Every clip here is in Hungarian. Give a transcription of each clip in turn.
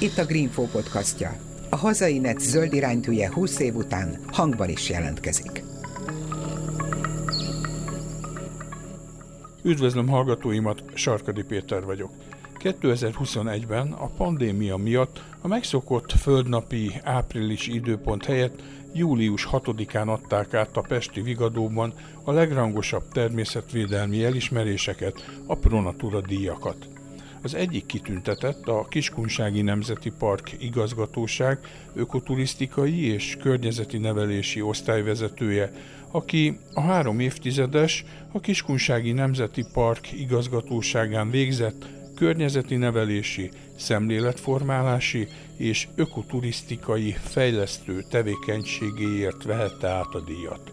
Itt a Greenfo podcastja. A hazai net zöld iránytűje 20 év után hangban is jelentkezik. Üdvözlöm hallgatóimat, Sarkadi Péter vagyok. 2021-ben a pandémia miatt a megszokott földnapi április időpont helyett július 6-án adták át a Pesti Vigadóban a legrangosabb természetvédelmi elismeréseket, a Pronatura díjakat. Az egyik kitüntetett a Kiskunsági Nemzeti Park igazgatóság ökoturisztikai és környezeti nevelési osztályvezetője, aki a három évtizedes a Kiskunsági Nemzeti Park igazgatóságán végzett környezeti nevelési, szemléletformálási és ökoturisztikai fejlesztő tevékenységéért vehette át a díjat.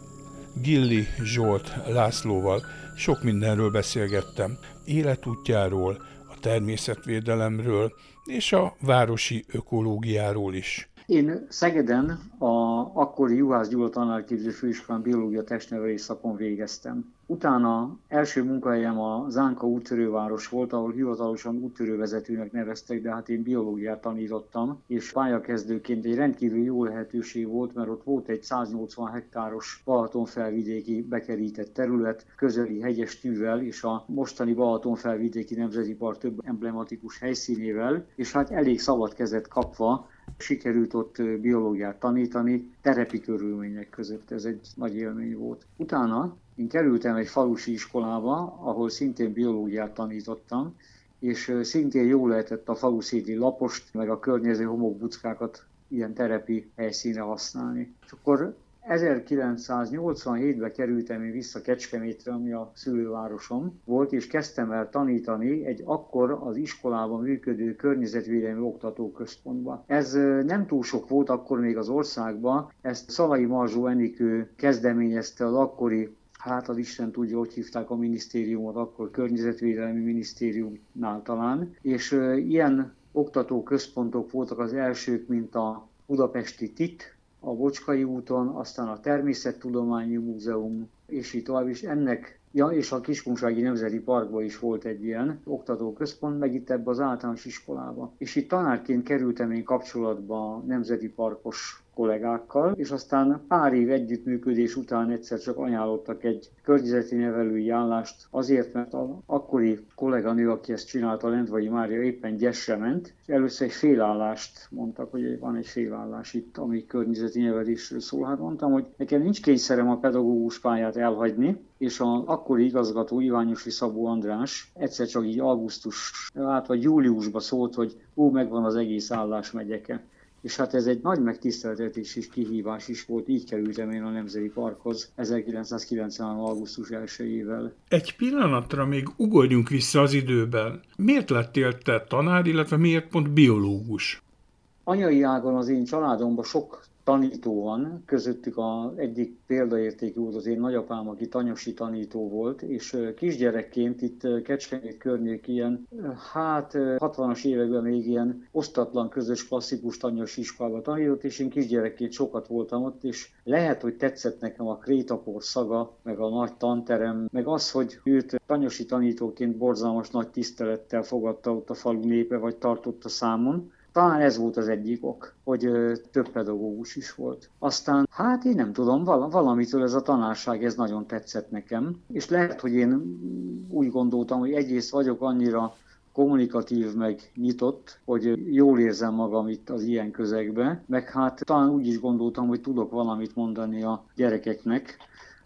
Gilli Zsolt Lászlóval sok mindenről beszélgettem, életútjáról, a természetvédelemről és a városi ökológiáról is. Én Szegeden a akkori Juhász Gyula tanárképző főiskolán biológia testnevelés szakon végeztem. Utána első munkahelyem a Zánka úttörőváros volt, ahol hivatalosan úttörővezetőnek neveztek, de hát én biológiát tanítottam, és pályakezdőként egy rendkívül jó lehetőség volt, mert ott volt egy 180 hektáros Balatonfelvidéki bekerített terület, közeli hegyes tűvel, és a mostani Balatonfelvidéki Nemzeti Park több emblematikus helyszínével, és hát elég szabad kezet kapva sikerült ott biológiát tanítani, terepi körülmények között. Ez egy nagy élmény volt. Utána én kerültem egy falusi iskolába, ahol szintén biológiát tanítottam, és szintén jó lehetett a faluszédi lapost, meg a környező homokbuckákat ilyen terepi helyszíne használni. És akkor 1987-ben kerültem én vissza Kecskemétre, ami a szülővárosom volt, és kezdtem el tanítani egy akkor az iskolában működő környezetvédelmi oktatóközpontban. Ez nem túl sok volt akkor még az országban, ezt Szalai Marzsó Enikő kezdeményezte az akkori hát az Isten tudja, hogy hívták a minisztériumot, akkor környezetvédelmi minisztériumnál talán, és ilyen oktatóközpontok voltak az elsők, mint a budapesti TIT, a Bocskai úton, aztán a Természettudományi Múzeum, és így tovább, és ennek Ja, és a Kiskunsági Nemzeti Parkban is volt egy ilyen oktatóközpont, meg itt ebbe az általános iskolába. És itt tanárként kerültem én kapcsolatba a Nemzeti Parkos kollégákkal, és aztán pár év együttműködés után egyszer csak ajánlottak egy környezeti nevelői állást, azért, mert az akkori kolléganő, aki ezt csinálta, Lendvai Mária éppen gyesre ment, és először egy félállást mondtak, hogy van egy félállás itt, ami környezeti nevelésről szól. Hát mondtam, hogy nekem nincs kényszerem a pedagógus pályát elhagyni, és az akkori igazgató Iványosi Szabó András egyszer csak így augusztus, hát vagy júliusban szólt, hogy ó, megvan az egész állás megyeke és hát ez egy nagy megtiszteltetés és kihívás is volt, így kerültem én a Nemzeti Parkhoz 1993. augusztus 1-ével. Egy pillanatra még ugorjunk vissza az időben. Miért lettél te tanár, illetve miért pont biológus? Anyai ágon az én családomban sok tanító van, közöttük a egyik példaértékű volt az én nagyapám, aki tanyosi tanító volt, és kisgyerekként itt Kecskemét környék ilyen, hát 60-as években még ilyen osztatlan közös klasszikus tanyosi iskolába tanított, és én kisgyerekként sokat voltam ott, és lehet, hogy tetszett nekem a krétapor szaga, meg a nagy tanterem, meg az, hogy őt tanyosi tanítóként borzalmas nagy tisztelettel fogadta ott a falu népe, vagy tartotta számon, talán ez volt az egyik ok, hogy több pedagógus is volt. Aztán, hát én nem tudom, valamitől ez a tanárság, ez nagyon tetszett nekem, és lehet, hogy én úgy gondoltam, hogy egyrészt vagyok annyira kommunikatív, meg nyitott, hogy jól érzem magam itt az ilyen közegben, meg hát talán úgy is gondoltam, hogy tudok valamit mondani a gyerekeknek,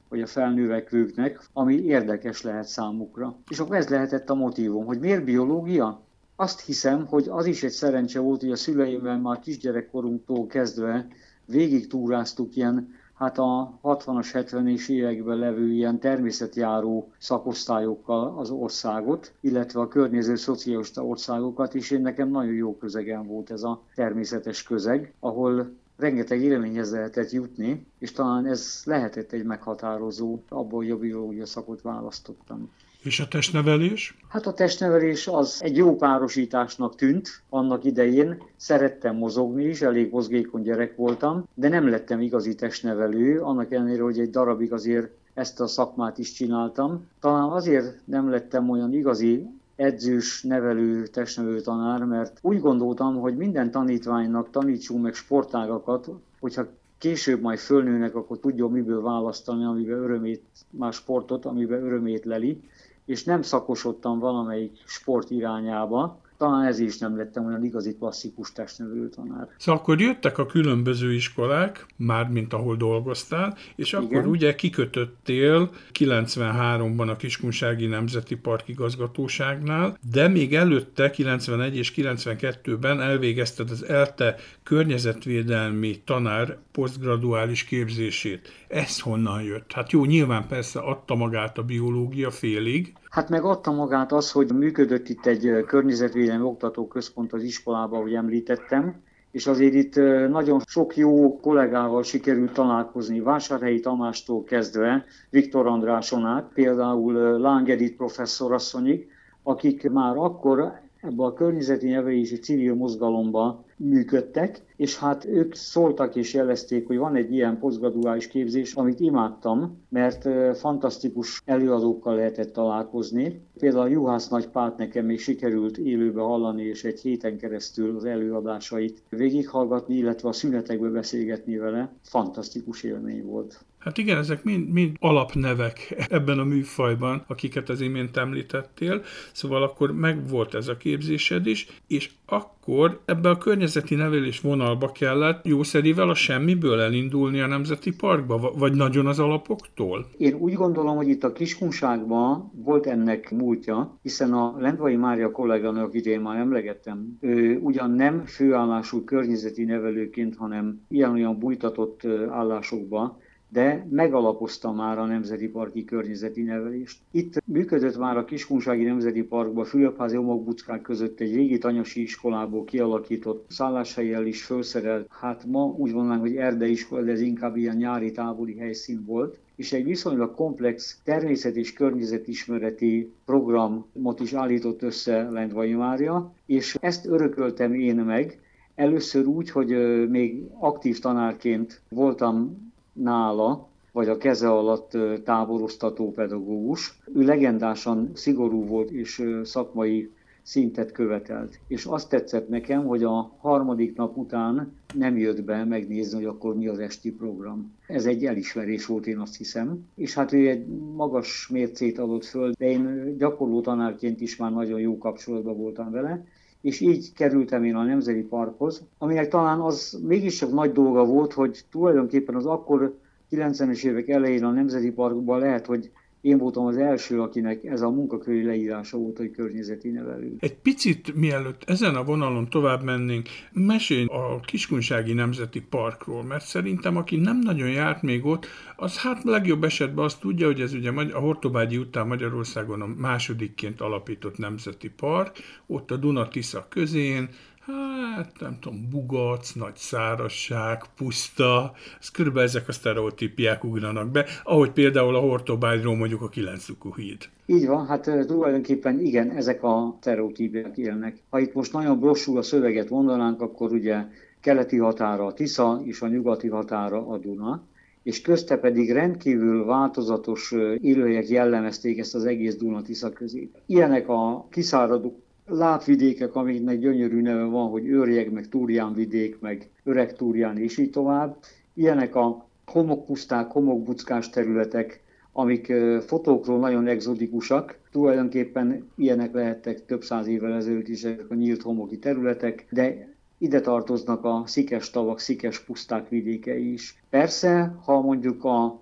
vagy a felnövekvőknek, ami érdekes lehet számukra. És akkor ez lehetett a motivum, hogy miért biológia? Azt hiszem, hogy az is egy szerencse volt, hogy a szüleimmel már kisgyerekkorunktól kezdve végig túráztuk ilyen, hát a 60-as, 70-es években levő ilyen természetjáró szakosztályokkal az országot, illetve a környező szocialista országokat, és én nekem nagyon jó közegen volt ez a természetes közeg, ahol rengeteg élményhez lehetett jutni, és talán ez lehetett egy meghatározó, abból hogy a biológia szakot választottam. És a testnevelés? Hát a testnevelés az egy jó párosításnak tűnt annak idején. Szerettem mozogni is, elég mozgékony gyerek voltam, de nem lettem igazi testnevelő, annak ellenére, hogy egy darabig azért ezt a szakmát is csináltam. Talán azért nem lettem olyan igazi edzős, nevelő, testnevelő tanár, mert úgy gondoltam, hogy minden tanítványnak tanítsunk meg sportágakat, hogyha később majd fölnőnek, akkor tudjon miből választani, amiben örömét, más sportot, amiben örömét leli, és nem szakosodtam valamelyik sport irányába, talán ez is nem lettem olyan igazi klasszikus testnevelő tanár. Szóval akkor jöttek a különböző iskolák, már mint ahol dolgoztál, és Igen. akkor ugye kikötöttél 93-ban a Kiskunsági Nemzeti Park igazgatóságnál, de még előtte 91 és 92-ben elvégezted az ELTE környezetvédelmi tanár posztgraduális képzését. Ez honnan jött? Hát jó, nyilván persze adta magát a biológia félig, Hát meg adta magát az, hogy működött itt egy környezetvédelmi oktatóközpont az iskolában, ahogy említettem, és azért itt nagyon sok jó kollégával sikerült találkozni, Vásárhelyi Tamástól kezdve Viktor Andráson át, például Lángedit professzorasszonyig, akik már akkor ebbe a környezeti nevelési civil mozgalomba működtek, és hát ők szóltak és jelezték, hogy van egy ilyen posztgraduális képzés, amit imádtam, mert fantasztikus előadókkal lehetett találkozni. Például a Juhász Nagy Pált nekem még sikerült élőbe hallani, és egy héten keresztül az előadásait végighallgatni, illetve a szünetekbe beszélgetni vele. Fantasztikus élmény volt. Hát igen, ezek mind, mind alapnevek ebben a műfajban, akiket az imént említettél, szóval akkor megvolt ez a képzésed is, és akkor ebbe a környezeti nevelés vonalba kellett jószerivel a semmiből elindulni a Nemzeti Parkba, vagy nagyon az alapoktól? Én úgy gondolom, hogy itt a Kiskunságban volt ennek múltja, hiszen a Lendvai Mária kolléganő, akit már emlegettem, ő ugyan nem főállású környezeti nevelőként, hanem ilyen-olyan bújtatott állásokba, de megalapozta már a Nemzeti Parki környezeti nevelést. Itt működött már a Kiskunsági Nemzeti Parkban Fülöpházi Omokbuckák között egy régi tanyasi iskolából kialakított szálláshelyel is felszerelt, hát ma úgy mondanánk, hogy erdei iskola, de ez inkább ilyen nyári távoli helyszín volt. És egy viszonylag komplex természet és környezetismereti programot is állított össze Lendvai Mária, és ezt örököltem én meg, Először úgy, hogy még aktív tanárként voltam nála, vagy a keze alatt táboroztató pedagógus. Ő legendásan szigorú volt és szakmai szintet követelt. És azt tetszett nekem, hogy a harmadik nap után nem jött be megnézni, hogy akkor mi az esti program. Ez egy elismerés volt, én azt hiszem. És hát ő egy magas mércét adott föl, de én gyakorló tanárként is már nagyon jó kapcsolatban voltam vele, és így kerültem én a Nemzeti Parkhoz, aminek talán az mégiscsak nagy dolga volt, hogy tulajdonképpen az akkor 90-es évek elején a Nemzeti Parkban lehet, hogy én voltam az első, akinek ez a munkaköri leírása volt, hogy környezeti nevelő. Egy picit mielőtt ezen a vonalon tovább mennénk, mesélj a Kiskunsági Nemzeti Parkról, mert szerintem aki nem nagyon járt még ott, az hát legjobb esetben azt tudja, hogy ez ugye a Hortobágyi után Magyarországon a másodikként alapított nemzeti park, ott a Duna-Tisza közén, hát nem tudom, bugac, nagy szárasság, puszta, ez körülbelül ezek a sztereotípiák ugranak be, ahogy például a Hortobágyról mondjuk a kilenc híd. Így van, hát tulajdonképpen igen, ezek a sztereotípiák élnek. Ha itt most nagyon brossul a szöveget mondanánk, akkor ugye keleti határa a Tisza és a nyugati határa a Duna, és közte pedig rendkívül változatos élőhelyek jellemezték ezt az egész Duna-Tisza közé. Ilyenek a kiszáradó lápvidékek, amiknek gyönyörű neve van, hogy Őrjeg, meg Túrján vidék, meg Öreg Túrján, és így tovább. Ilyenek a homokpuszták, homokbuckás területek, amik fotókról nagyon exotikusak. Tulajdonképpen ilyenek lehettek több száz évvel ezelőtt is ezek a nyílt homoki területek, de ide tartoznak a szikes tavak, szikes puszták vidékei is. Persze, ha mondjuk a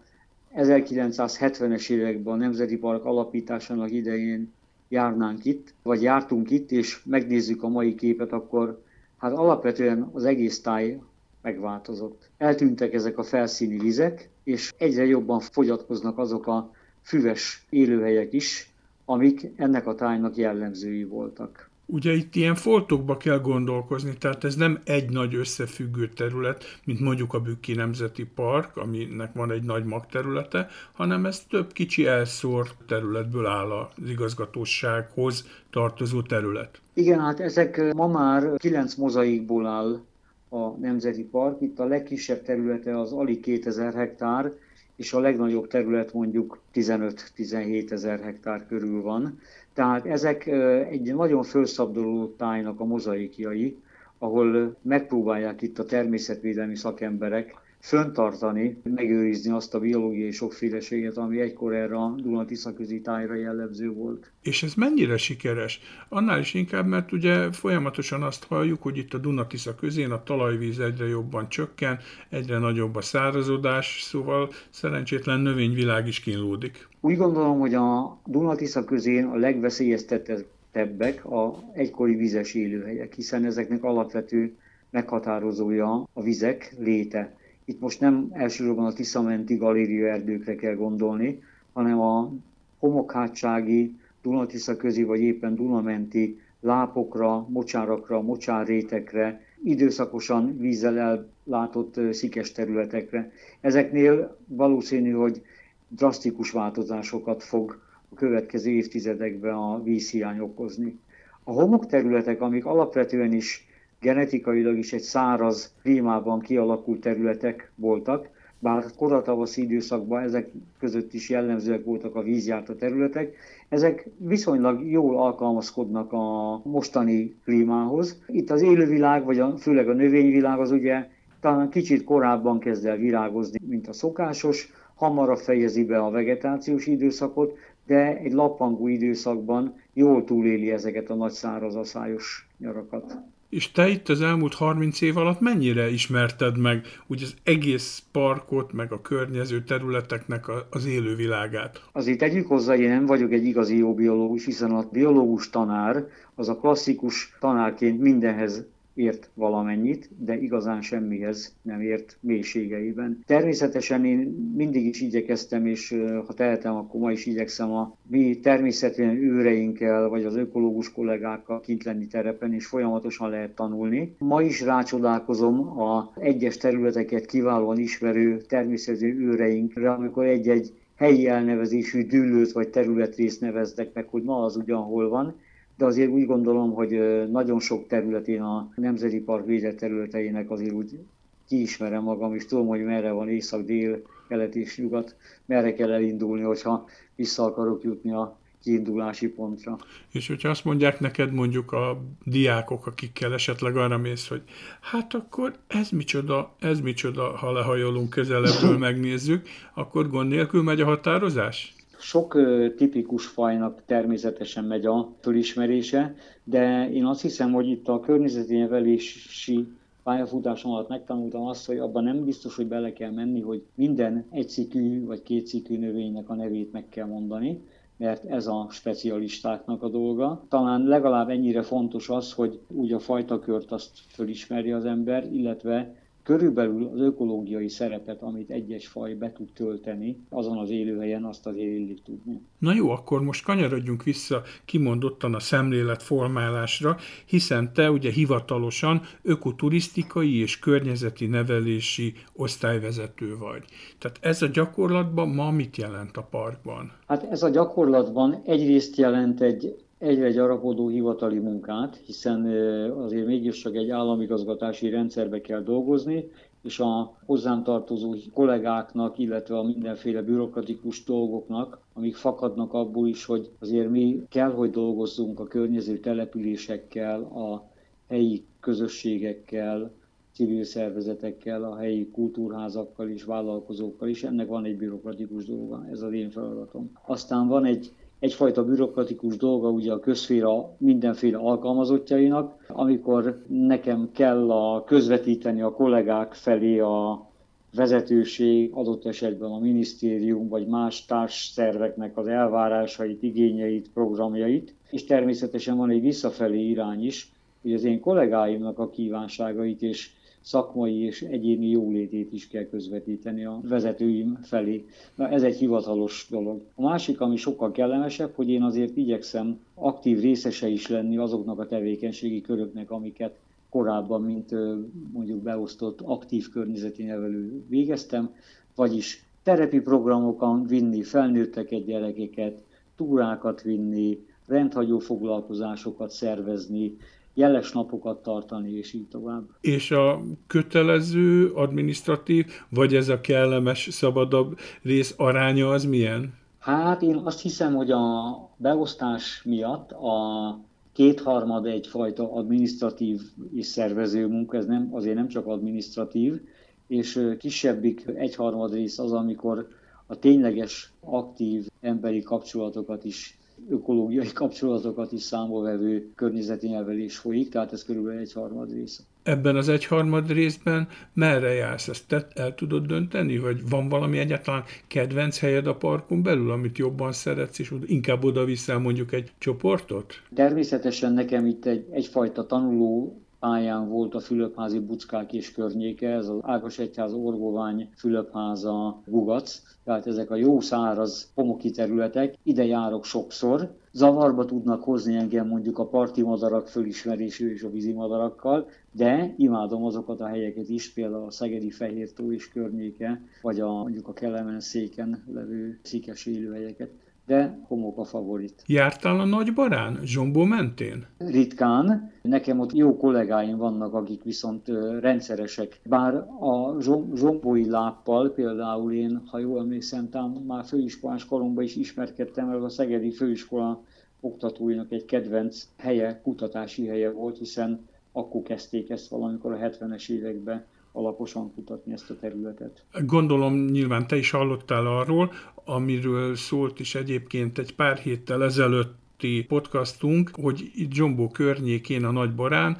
1970-es években a Nemzeti Park alapításának idején járnánk itt, vagy jártunk itt, és megnézzük a mai képet, akkor hát alapvetően az egész táj megváltozott. Eltűntek ezek a felszíni vizek, és egyre jobban fogyatkoznak azok a füves élőhelyek is, amik ennek a tájnak jellemzői voltak. Ugye itt ilyen foltokba kell gondolkozni, tehát ez nem egy nagy összefüggő terület, mint mondjuk a Bükki Nemzeti Park, aminek van egy nagy magterülete, hanem ez több kicsi elszórt területből áll az igazgatósághoz tartozó terület. Igen, hát ezek ma már kilenc mozaikból áll a Nemzeti Park. Itt a legkisebb területe az alig 2000 hektár, és a legnagyobb terület mondjuk 15-17 ezer hektár körül van. Tehát ezek egy nagyon felszabduló tájnak a mozaikjai, ahol megpróbálják itt a természetvédelmi szakemberek föntartani, megőrizni azt a biológiai sokféleséget, ami egykor erre a Dunatisza közi tájra jellemző volt. És ez mennyire sikeres? Annál is inkább, mert ugye folyamatosan azt halljuk, hogy itt a Dunatisza közén a talajvíz egyre jobban csökken, egyre nagyobb a szárazodás, szóval szerencsétlen növényvilág is kínlódik. Úgy gondolom, hogy a Dunatisza közén a legveszélyeztetebbek a egykori vizes élőhelyek, hiszen ezeknek alapvető meghatározója a vizek léte. Itt most nem elsősorban a Tiszamenti galéria erdőkre kell gondolni, hanem a homokhátsági, Dunatisza közi vagy éppen Dunamenti lápokra, mocsárakra, mocsárrétekre, időszakosan vízzel ellátott szikes területekre. Ezeknél valószínű, hogy drasztikus változásokat fog a következő évtizedekben a vízhiány okozni. A homokterületek, amik alapvetően is genetikailag is egy száraz klímában kialakult területek voltak, bár koratavaszi időszakban ezek között is jellemzőek voltak a vízjárta területek, ezek viszonylag jól alkalmazkodnak a mostani klímához. Itt az élővilág, vagy a, főleg a növényvilág az ugye talán kicsit korábban kezd el virágozni, mint a szokásos, hamarabb fejezi be a vegetációs időszakot, de egy lappangó időszakban jól túléli ezeket a nagy száraz nyarakat. És te itt az elmúlt 30 év alatt mennyire ismerted meg úgy az egész parkot, meg a környező területeknek a, az élővilágát? Azért tegyük hozzá, én nem vagyok egy igazi jó biológus, hiszen a biológus tanár az a klasszikus tanárként mindenhez ért valamennyit, de igazán semmihez nem ért mélységeiben. Természetesen én mindig is igyekeztem, és ha tehetem, akkor ma is igyekszem a mi természetesen őreinkkel, vagy az ökológus kollégákkal kint lenni terepen, és folyamatosan lehet tanulni. Ma is rácsodálkozom a egyes területeket kiválóan ismerő természetesen őreinkre, amikor egy-egy helyi elnevezésű dűlőt vagy területrészt neveznek meg, hogy ma az ugyanhol van, de azért úgy gondolom, hogy nagyon sok területén a Nemzeti Park védett területeinek azért úgy kiismerem magam, és tudom, hogy merre van észak, dél, kelet és nyugat, merre kell elindulni, hogyha vissza akarok jutni a kiindulási pontra. És hogyha azt mondják neked mondjuk a diákok, akikkel esetleg arra mész, hogy hát akkor ez micsoda, ez micsoda, ha lehajolunk közelebbről megnézzük, akkor gond nélkül megy a határozás? Sok tipikus fajnak természetesen megy a fölismerése, de én azt hiszem, hogy itt a környezeti nevelési pályafutásom alatt megtanultam azt, hogy abban nem biztos, hogy bele kell menni, hogy minden egyszikű vagy kétszikű növénynek a nevét meg kell mondani, mert ez a specialistáknak a dolga. Talán legalább ennyire fontos az, hogy úgy a fajtakört azt fölismeri az ember, illetve körülbelül az ökológiai szerepet, amit egyes faj be tud tölteni, azon az élőhelyen azt azért illik tudni. Na jó, akkor most kanyarodjunk vissza kimondottan a szemléletformálásra, hiszen te ugye hivatalosan ökoturisztikai és környezeti nevelési osztályvezető vagy. Tehát ez a gyakorlatban ma mit jelent a parkban? Hát ez a gyakorlatban egyrészt jelent egy egyre gyarapodó hivatali munkát, hiszen azért mégiscsak egy államigazgatási rendszerbe kell dolgozni, és a hozzám tartozó kollégáknak, illetve a mindenféle bürokratikus dolgoknak, amik fakadnak abból is, hogy azért mi kell, hogy dolgozzunk a környező településekkel, a helyi közösségekkel, civil szervezetekkel, a helyi kultúrházakkal és vállalkozókkal is. Ennek van egy bürokratikus dolga, ez az én feladatom. Aztán van egy egyfajta bürokratikus dolga ugye a közféra mindenféle alkalmazottjainak, amikor nekem kell a közvetíteni a kollégák felé a vezetőség, adott esetben a minisztérium vagy más társszerveknek az elvárásait, igényeit, programjait, és természetesen van egy visszafelé irány is, hogy az én kollégáimnak a kívánságait és szakmai és egyéni jólétét is kell közvetíteni a vezetőim felé. Na, ez egy hivatalos dolog. A másik, ami sokkal kellemesebb, hogy én azért igyekszem aktív részese is lenni azoknak a tevékenységi köröknek, amiket korábban, mint mondjuk beosztott aktív környezeti nevelő végeztem, vagyis terepi programokon vinni felnőtteket, gyerekeket, túrákat vinni, rendhagyó foglalkozásokat szervezni, jeles napokat tartani, és így tovább. És a kötelező, administratív, vagy ez a kellemes, szabadabb rész aránya az milyen? Hát én azt hiszem, hogy a beosztás miatt a kétharmad egyfajta administratív és szervező munka, ez nem, azért nem csak administratív, és kisebbik egyharmad rész az, amikor a tényleges, aktív emberi kapcsolatokat is ökológiai kapcsolatokat is számolvevő környezeti nevelés folyik, tehát ez körülbelül egy harmad része. Ebben az egyharmad részben merre jársz? Ezt te el tudod dönteni? Vagy van valami egyáltalán kedvenc helyed a parkon belül, amit jobban szeretsz, és inkább oda viszel mondjuk egy csoportot? Természetesen nekem itt egy, egyfajta tanuló pályán volt a Fülöpházi Buckák és környéke, ez az Ágos Egyház Orgovány, Fülöpháza, Gugac, tehát ezek a jó száraz homoki területek, ide járok sokszor, zavarba tudnak hozni engem mondjuk a parti madarak fölismerésű és a vízi madarakkal, de imádom azokat a helyeket is, például a Szegedi Fehértó és környéke, vagy a, mondjuk a Kelemen széken levő szikes élőhelyeket de homok a favorit. Jártál a Nagy Barán, Zsombó mentén? Ritkán. Nekem ott jó kollégáim vannak, akik viszont rendszeresek. Bár a zsombói láppal például én, ha jól emlékszem, már főiskolás koromban is ismerkedtem, mert a Szegedi Főiskola oktatóinak egy kedvenc helye, kutatási helye volt, hiszen akkor kezdték ezt valamikor a 70-es években alaposan kutatni ezt a területet. Gondolom nyilván te is hallottál arról, amiről szólt is egyébként egy pár héttel ezelőtti podcastunk, hogy itt Zsombó környékén a Nagybarán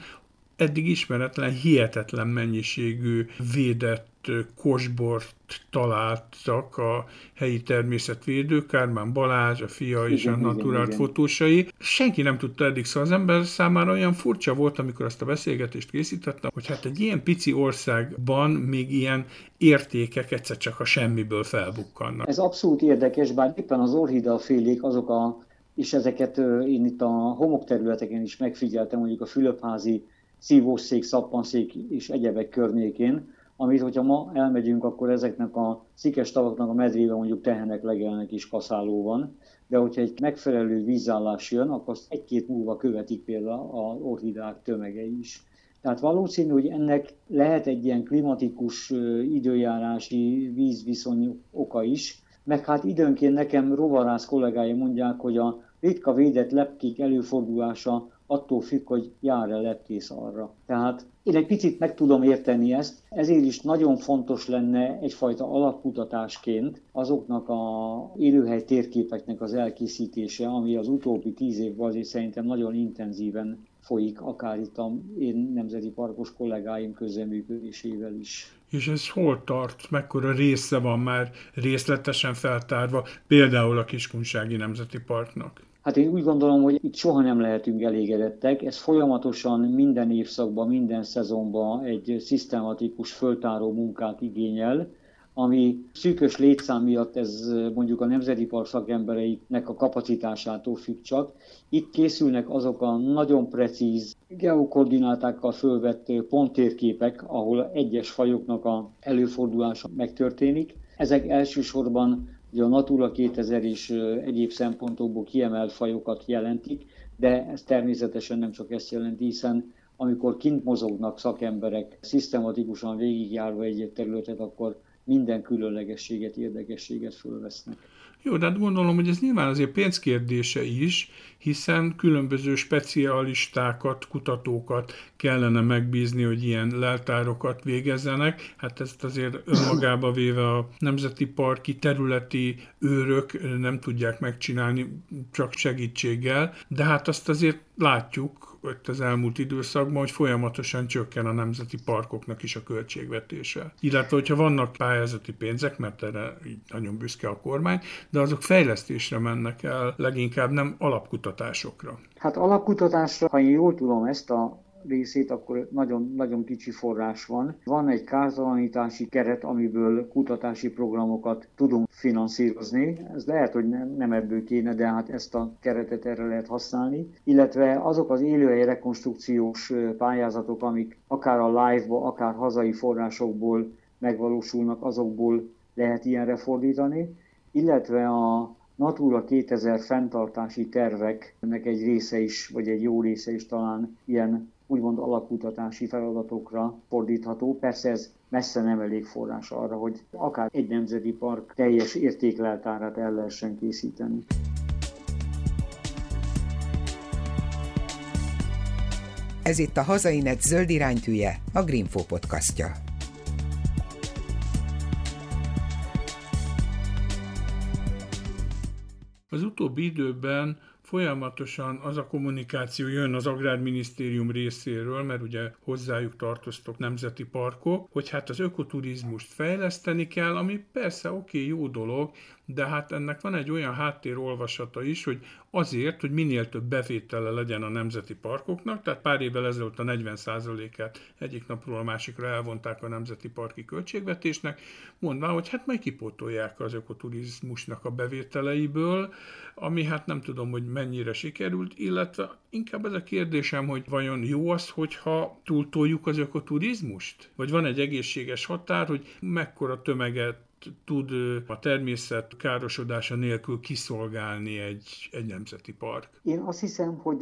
eddig ismeretlen, hihetetlen mennyiségű védett kosbort találtak a helyi természetvédők, Kármán Balázs, a fia és igen, a naturált igen, fotósai. Senki nem tudta eddig, szóval az ember számára olyan furcsa volt, amikor azt a beszélgetést készítettem, hogy hát egy ilyen pici országban még ilyen értékek egyszer csak a semmiből felbukkannak. Ez abszolút érdekes, bár éppen az orhida félék azok a és ezeket én itt a homokterületeken is megfigyeltem, mondjuk a Fülöpházi szívószék, szappanszék és egyebek környékén, amit, hogyha ma elmegyünk, akkor ezeknek a szikes tavaknak a medrébe mondjuk tehenek legelnek is kaszáló van, de hogyha egy megfelelő vízállás jön, akkor azt egy-két múlva követik például a orhidák tömege is. Tehát valószínű, hogy ennek lehet egy ilyen klimatikus időjárási vízviszony oka is, meg hát időnként nekem rovarász kollégáim mondják, hogy a ritka védett lepkék előfordulása attól függ, hogy jár-e lepkész arra. Tehát én egy picit meg tudom érteni ezt, ezért is nagyon fontos lenne egyfajta alapkutatásként azoknak a élőhely térképeknek az elkészítése, ami az utóbbi tíz évben azért szerintem nagyon intenzíven folyik, akár itt a én nemzeti parkos kollégáim közreműködésével is. És ez hol tart? Mekkora része van már részletesen feltárva, például a Kiskunsági Nemzeti Parknak? Hát én úgy gondolom, hogy itt soha nem lehetünk elégedettek. Ez folyamatosan minden évszakban, minden szezonban egy szisztematikus föltáró munkát igényel, ami szűkös létszám miatt ez mondjuk a Nemzeti Park szakembereiknek a kapacitásától függ csak. Itt készülnek azok a nagyon precíz geokoordinátákkal fölvett ponttérképek, ahol egyes fajoknak a előfordulása megtörténik. Ezek elsősorban Ugye a Natura 2000 is egyéb szempontokból kiemelt fajokat jelentik, de ez természetesen nem csak ezt jelenti, hiszen amikor kint mozognak szakemberek, szisztematikusan végigjárva egy területet, akkor minden különlegességet, érdekességet fölvesznek. Jó, de hát gondolom, hogy ez nyilván azért pénzkérdése is, hiszen különböző specialistákat, kutatókat kellene megbízni, hogy ilyen leltárokat végezzenek. Hát ezt azért önmagába véve a nemzeti parki területi őrök nem tudják megcsinálni csak segítséggel, de hát azt azért látjuk, itt az elmúlt időszakban, hogy folyamatosan csökken a nemzeti parkoknak is a költségvetése. Illetve, hogyha vannak pályázati pénzek, mert erre így nagyon büszke a kormány, de azok fejlesztésre mennek el, leginkább nem alapkutatásokra. Hát alapkutatásra, ha én jól tudom ezt a részét, akkor nagyon, nagyon kicsi forrás van. Van egy kártalanítási keret, amiből kutatási programokat tudunk finanszírozni. Ez lehet, hogy nem, nem ebből kéne, de hát ezt a keretet erre lehet használni. Illetve azok az élőhely rekonstrukciós pályázatok, amik akár a live-ba, akár hazai forrásokból megvalósulnak, azokból lehet ilyenre fordítani. Illetve a Natura 2000 fenntartási terveknek egy része is, vagy egy jó része is talán ilyen úgymond alapkutatási feladatokra fordítható. Persze ez messze nem elég forrás arra, hogy akár egy nemzeti park teljes értékleltárát el lehessen készíteni. Ez itt a Hazainet zöld iránytűje, a Greenfo podcastja. Az utóbbi időben folyamatosan az a kommunikáció jön az Agrárminisztérium részéről, mert ugye hozzájuk tartoztok nemzeti parkok, hogy hát az ökoturizmust fejleszteni kell, ami persze oké, okay, jó dolog, de hát ennek van egy olyan háttérolvasata is, hogy azért, hogy minél több bevétele legyen a nemzeti parkoknak, tehát pár évvel ezelőtt a 40%-át egyik napról a másikra elvonták a nemzeti parki költségvetésnek, mondván, hogy hát majd kipótolják az ökoturizmusnak a bevételeiből, ami hát nem tudom, hogy mennyire sikerült, illetve inkább ez a kérdésem, hogy vajon jó az, hogyha túltoljuk az ökoturizmust? Vagy van egy egészséges határ, hogy mekkora tömeget tud a természet károsodása nélkül kiszolgálni egy, egy nemzeti park? Én azt hiszem, hogy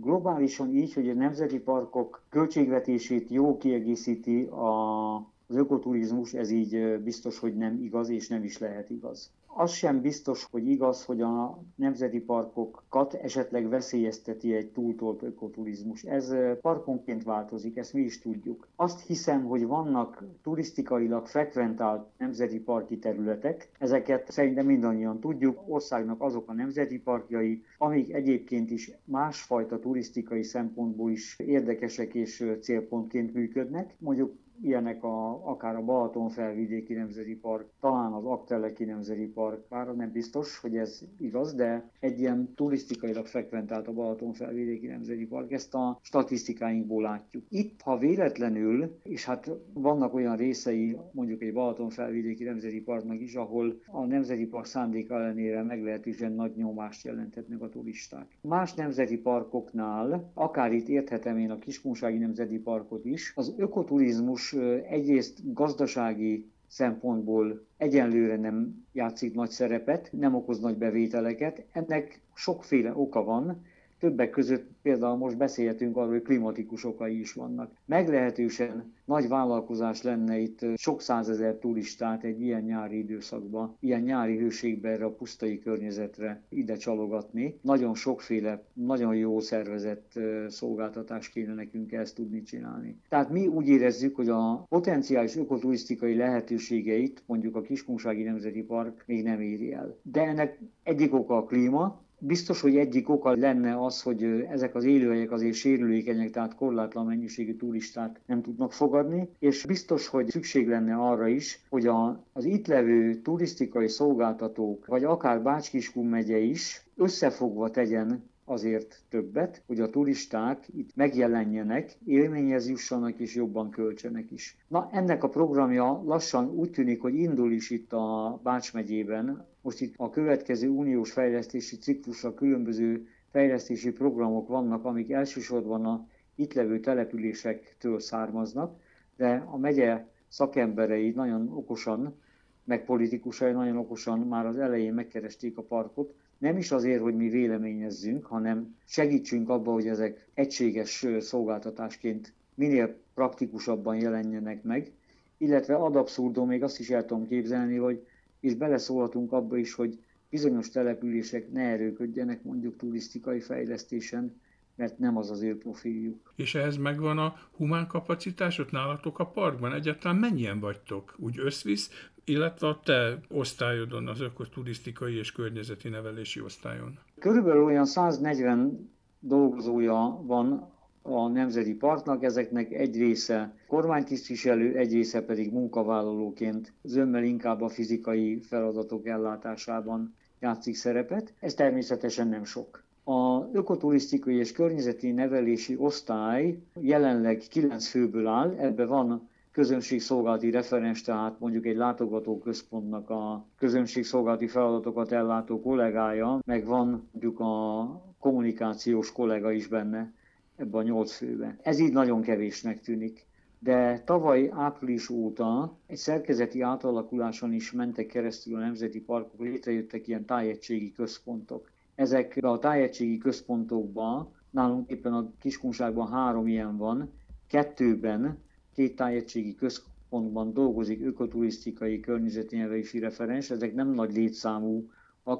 globálisan így, hogy a nemzeti parkok költségvetését jó kiegészíti a, az ökoturizmus, ez így biztos, hogy nem igaz, és nem is lehet igaz az sem biztos, hogy igaz, hogy a nemzeti parkokat esetleg veszélyezteti egy túltolt ökoturizmus. Ez parkonként változik, ezt mi is tudjuk. Azt hiszem, hogy vannak turisztikailag frekventált nemzeti parki területek, ezeket szerintem mindannyian tudjuk. Országnak azok a nemzeti parkjai, amik egyébként is másfajta turisztikai szempontból is érdekesek és célpontként működnek. Mondjuk ilyenek a, akár a Balaton felvidéki nemzeti park, talán az Akteleki nemzeti park, bár nem biztos, hogy ez igaz, de egy ilyen turisztikailag frekventált a Balaton felvidéki nemzeti park, ezt a statisztikáinkból látjuk. Itt, ha véletlenül, és hát vannak olyan részei mondjuk egy Balaton felvidéki nemzeti parknak is, ahol a nemzeti park szándék ellenére meglehetősen nagy nyomást jelentetnek a turisták. Más nemzeti parkoknál, akár itt érthetem én a Kiskunsági Nemzeti Parkot is, az ökoturizmus egyrészt gazdasági szempontból egyenlőre nem játszik nagy szerepet, nem okoz nagy bevételeket. Ennek sokféle oka van, Többek között például most beszélhetünk arról, hogy klimatikus okai is vannak. Meglehetősen nagy vállalkozás lenne itt sok százezer turistát egy ilyen nyári időszakban, ilyen nyári hőségben erre a pusztai környezetre ide csalogatni. Nagyon sokféle, nagyon jó szervezett szolgáltatás kéne nekünk ezt tudni csinálni. Tehát mi úgy érezzük, hogy a potenciális ökoturisztikai lehetőségeit mondjuk a Kiskunsági Nemzeti Park még nem éri el. De ennek egyik oka a klíma, Biztos, hogy egyik oka lenne az, hogy ezek az élőhelyek azért sérülékenyek, tehát korlátlan mennyiségű turistát nem tudnak fogadni, és biztos, hogy szükség lenne arra is, hogy az itt levő turisztikai szolgáltatók, vagy akár Bács-Kiskun megye is összefogva tegyen azért többet, hogy a turisták itt megjelenjenek, élményhez jussanak és jobban költsenek is. Na, ennek a programja lassan úgy tűnik, hogy indul is itt a Bács megyében. Most itt a következő uniós fejlesztési ciklusra különböző fejlesztési programok vannak, amik elsősorban a itt levő településektől származnak, de a megye szakemberei nagyon okosan, meg politikusai nagyon okosan már az elején megkeresték a parkot, nem is azért, hogy mi véleményezzünk, hanem segítsünk abba, hogy ezek egységes szolgáltatásként minél praktikusabban jelenjenek meg, illetve ad abszurdum, még azt is el tudom képzelni, hogy és beleszólhatunk abba is, hogy bizonyos települések ne erőködjenek mondjuk turisztikai fejlesztésen, mert nem az az ő profiljuk. És ehhez megvan a humán kapacitás ott nálatok a parkban? Egyáltalán mennyien vagytok? Úgy összvisz, illetve a te osztályodon, az ökoturisztikai és környezeti nevelési osztályon? Körülbelül olyan 140 dolgozója van a Nemzeti Parknak, ezeknek egy része kormánytisztviselő, egy része pedig munkavállalóként zömmel inkább a fizikai feladatok ellátásában játszik szerepet. Ez természetesen nem sok. A ökoturisztikai és környezeti nevelési osztály jelenleg 9 főből áll, ebbe van közönségszolgálati referens, tehát mondjuk egy látogatóközpontnak a közönségszolgálati feladatokat ellátó kollégája, meg van mondjuk a kommunikációs kollega is benne ebbe a nyolc főbe. Ez így nagyon kevésnek tűnik. de tavaly április óta egy szerkezeti átalakuláson is mentek keresztül a nemzeti parkok, létrejöttek ilyen tájegységi központok. Ezek a tájegységi központokban, nálunk éppen a Kiskunságban három ilyen van, kettőben, két tájegységi központban dolgozik ökoturisztikai környezetnyelvési referens, ezek nem nagy létszámú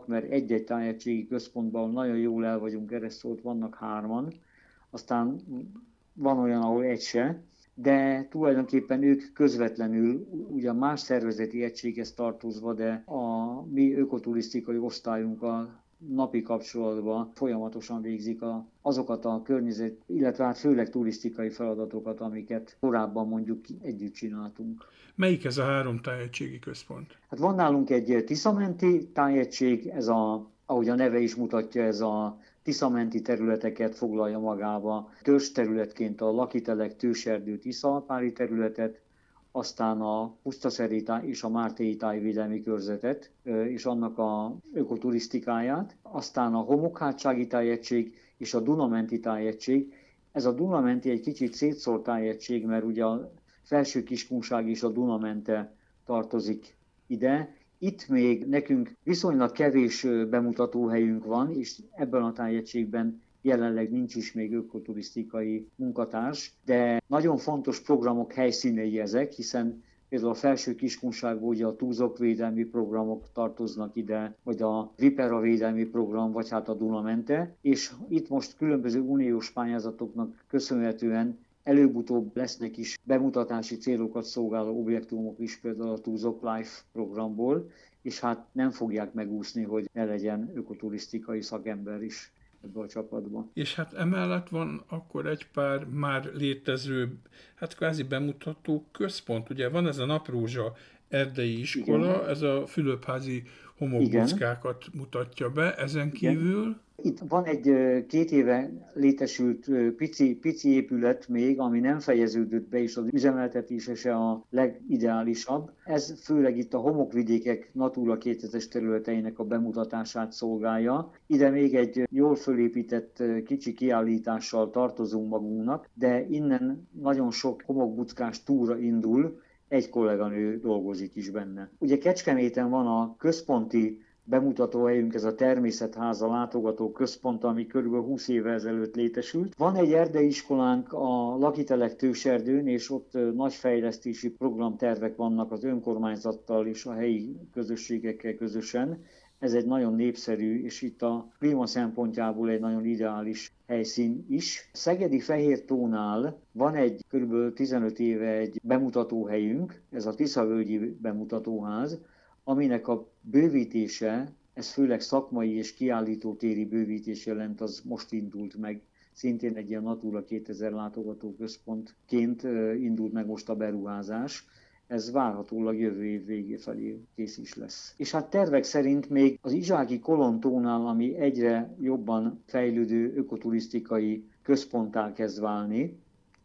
mert egy-egy tájegységi központban nagyon jól el vagyunk keresztül, ott vannak hárman, aztán van olyan, ahol egy se, de tulajdonképpen ők közvetlenül ugyan más szervezeti egységhez tartozva, de a mi ökoturisztikai osztályunk a napi kapcsolatban folyamatosan végzik a, azokat a környezet, illetve hát főleg turisztikai feladatokat, amiket korábban mondjuk együtt csináltunk. Melyik ez a három tájegységi központ? Hát van nálunk egy Tiszamenti tájegység, ez a, ahogy a neve is mutatja, ez a Tiszamenti területeket foglalja magába. Törzs területként a Lakitelek, Tőserdő, Tiszalpári területet, aztán a Pusztaszeri és a Mártéi tájvédelmi körzetet, és annak a ökoturisztikáját, aztán a Homokhátsági tájegység és a Dunamenti tájegység. Ez a Dunamenti egy kicsit szétszólt tájegység, mert ugye a felső kiskunság és a Dunamente tartozik ide. Itt még nekünk viszonylag kevés bemutatóhelyünk van, és ebben a tájegységben jelenleg nincs is még ökoturisztikai munkatárs, de nagyon fontos programok helyszínei ezek, hiszen például a felső kiskunságban ugye a túlzokvédelmi programok tartoznak ide, vagy a Vipera védelmi program, vagy hát a Dunamente, és itt most különböző uniós pályázatoknak köszönhetően előbb-utóbb lesznek is bemutatási célokat szolgáló objektumok is, például a Túzok Life programból, és hát nem fogják megúszni, hogy ne legyen ökoturisztikai szakember is ebbe a csapatba. És hát emellett van akkor egy pár már létező, hát kvázi bemutató központ. Ugye van ez a Naprózsa erdei iskola, Igen. ez a Fülöpházi homokbockákat mutatja be, ezen kívül... Igen. Itt van egy két éve létesült pici, pici épület még, ami nem fejeződött be, és az üzemeltetése se a legideálisabb. Ez főleg itt a homokvidékek Natura 2000-es területeinek a bemutatását szolgálja. Ide még egy jól fölépített kicsi kiállítással tartozunk magunknak, de innen nagyon sok homokbuckás túra indul, egy kolléganő dolgozik is benne. Ugye Kecskeméten van a központi bemutatóhelyünk, ez a Természetháza látogató központ, ami kb. 20 évvel ezelőtt létesült. Van egy erdeiskolánk a Lakitelek Tőserdőn, és ott nagy fejlesztési programtervek vannak az önkormányzattal és a helyi közösségekkel közösen. Ez egy nagyon népszerű, és itt a klíma szempontjából egy nagyon ideális helyszín is. Szegedi Fehér Tónál van egy kb. 15 éve egy bemutatóhelyünk, ez a Tiszavölgyi bemutatóház, aminek a bővítése, ez főleg szakmai és kiállítótéri bővítés jelent, az most indult meg. Szintén egy ilyen Natura 2000 látogatóközpontként indult meg most a beruházás ez várhatólag jövő év végé felé kész is lesz. És hát tervek szerint még az Izsáki Kolontónál, ami egyre jobban fejlődő ökoturisztikai központtá kezd válni,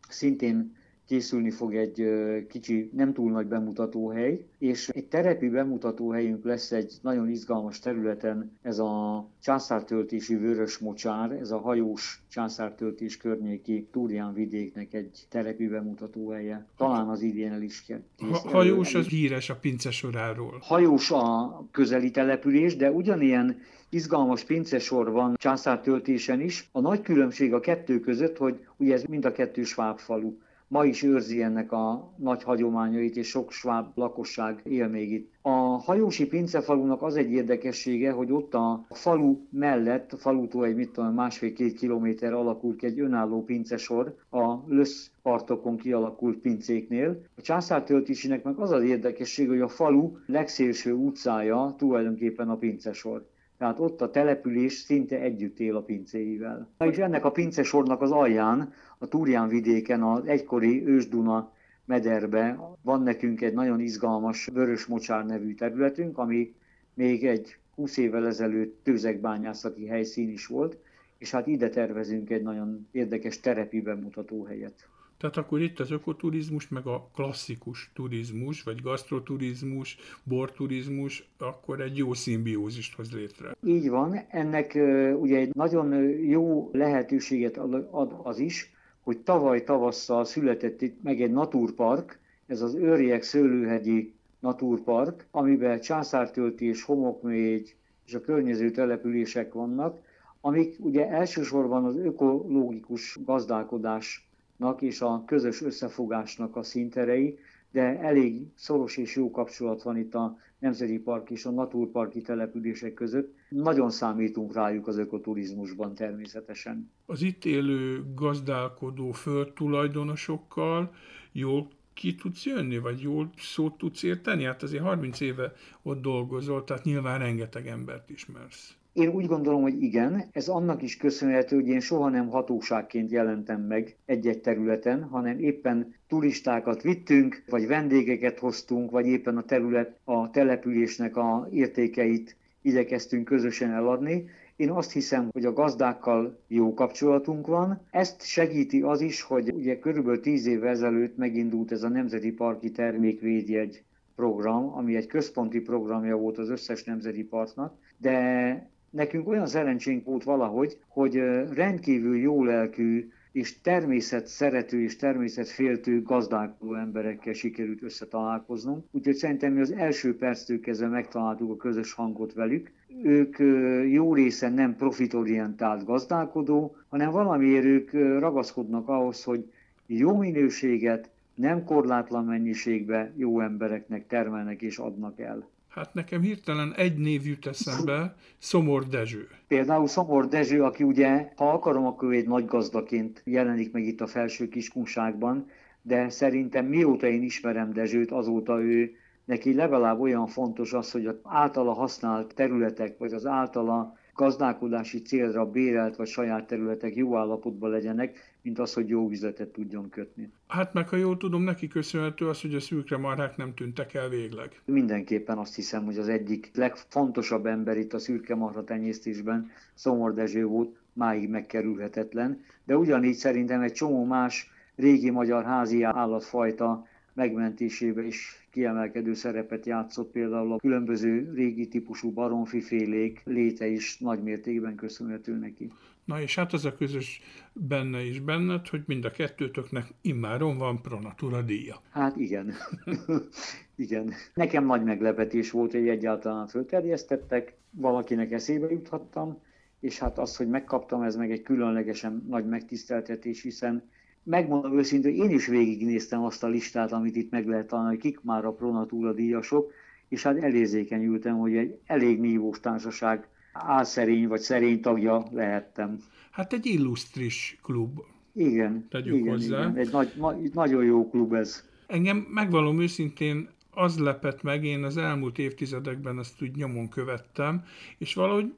szintén készülni fog egy kicsi, nem túl nagy bemutatóhely, és egy terepi bemutatóhelyünk lesz egy nagyon izgalmas területen, ez a császártöltési vörös mocsár, ez a hajós császártöltés környéki Túrián vidéknek egy terepi bemutatóhelye. Talán az idén el is kell. Ha, hajós az híres a pince soráról. Hajós a közeli település, de ugyanilyen izgalmas pincesor van császártöltésen is. A nagy különbség a kettő között, hogy ugye ez mind a kettő sváb falu ma is őrzi ennek a nagy hagyományait, és sok sváb lakosság él még itt. A hajósi pincefalunak az egy érdekessége, hogy ott a falu mellett, a falutól egy mit tudom, másfél-két kilométer alakult egy önálló pincesor a Lösz partokon kialakult pincéknél. A császártöltésének meg az az érdekesség, hogy a falu legszélső utcája tulajdonképpen a pincesor. Tehát ott a település szinte együtt él a pincéivel. És ennek a pincesornak az alján, a Túrján vidéken, az egykori Ősduna mederbe van nekünk egy nagyon izgalmas Vörös Mocsár nevű területünk, ami még egy 20 évvel ezelőtt tőzekbányászati helyszín is volt, és hát ide tervezünk egy nagyon érdekes terepi bemutató helyet. Tehát akkor itt az ökoturizmus, meg a klasszikus turizmus, vagy gasztroturizmus, borturizmus, akkor egy jó szimbiózist hoz létre. Így van. Ennek ugye egy nagyon jó lehetőséget ad az is, hogy tavaly tavasszal született itt meg egy naturpark, ez az Őriek Szőlőhegyi Naturpark, amiben császártöltés, homokmégy és a környező települések vannak, amik ugye elsősorban az ökológikus gazdálkodásnak és a közös összefogásnak a szinterei, de elég szoros és jó kapcsolat van itt a Nemzeti Park és a Naturparki települések között. Nagyon számítunk rájuk az ökoturizmusban természetesen. Az itt élő gazdálkodó földtulajdonosokkal jól ki tudsz jönni, vagy jól szót tudsz érteni? Hát azért 30 éve ott dolgozol, tehát nyilván rengeteg embert ismersz. Én úgy gondolom, hogy igen, ez annak is köszönhető, hogy én soha nem hatóságként jelentem meg egy-egy területen, hanem éppen turistákat vittünk, vagy vendégeket hoztunk, vagy éppen a terület, a településnek a értékeit igyekeztünk közösen eladni. Én azt hiszem, hogy a gazdákkal jó kapcsolatunk van. Ezt segíti az is, hogy ugye körülbelül tíz évvel ezelőtt megindult ez a Nemzeti Parki Termékvédjegy program, ami egy központi programja volt az összes nemzeti parknak, de nekünk olyan szerencsénk volt valahogy, hogy rendkívül jó lelkű és természet szerető és természetféltő gazdálkodó emberekkel sikerült összetalálkoznunk. Úgyhogy szerintem mi az első perctől kezdve megtaláltuk a közös hangot velük. Ők jó részen nem profitorientált gazdálkodó, hanem valamiért ők ragaszkodnak ahhoz, hogy jó minőséget, nem korlátlan mennyiségbe jó embereknek termelnek és adnak el. Hát nekem hirtelen egy név jut eszembe, Szomor Dezső. Például Szomor Dezső, aki ugye, ha akarom, akkor egy nagy gazdaként jelenik meg itt a felső kiskunságban, de szerintem mióta én ismerem Dezsőt, azóta ő neki legalább olyan fontos az, hogy az általa használt területek, vagy az általa gazdálkodási célra bérelt vagy saját területek jó állapotban legyenek, mint az, hogy jó üzletet tudjon kötni. Hát meg, ha jól tudom, neki köszönhető az, hogy a szűkre marhák nem tűntek el végleg. Mindenképpen azt hiszem, hogy az egyik legfontosabb ember itt a szürke marha tenyésztésben Szomor Dezső volt, máig megkerülhetetlen, de ugyanígy szerintem egy csomó más régi magyar házi állatfajta megmentésébe is kiemelkedő szerepet játszott, például a különböző régi típusú baromfifélék léte is nagy mértékben köszönhető neki. Na és hát az a közös benne is benned, hogy mind a kettőtöknek immáron van Pronatura díja. Hát igen. igen. Nekem nagy meglepetés volt, hogy egyáltalán fölterjesztettek, valakinek eszébe juthattam, és hát az, hogy megkaptam, ez meg egy különlegesen nagy megtiszteltetés, hiszen megmondom őszintén, én is végignéztem azt a listát, amit itt meg lehet találni, hogy kik már a Pronatúra díjasok, és hát elérzékenyültem, hogy egy elég nívós társaság álszerény vagy szerény tagja lehettem. Hát egy illusztris klub. Igen, Tegyük igen, hozzá. igen. Egy nagy, na, nagyon jó klub ez. Engem megvalom őszintén az lepett meg, én az elmúlt évtizedekben ezt úgy nyomon követtem, és valahogy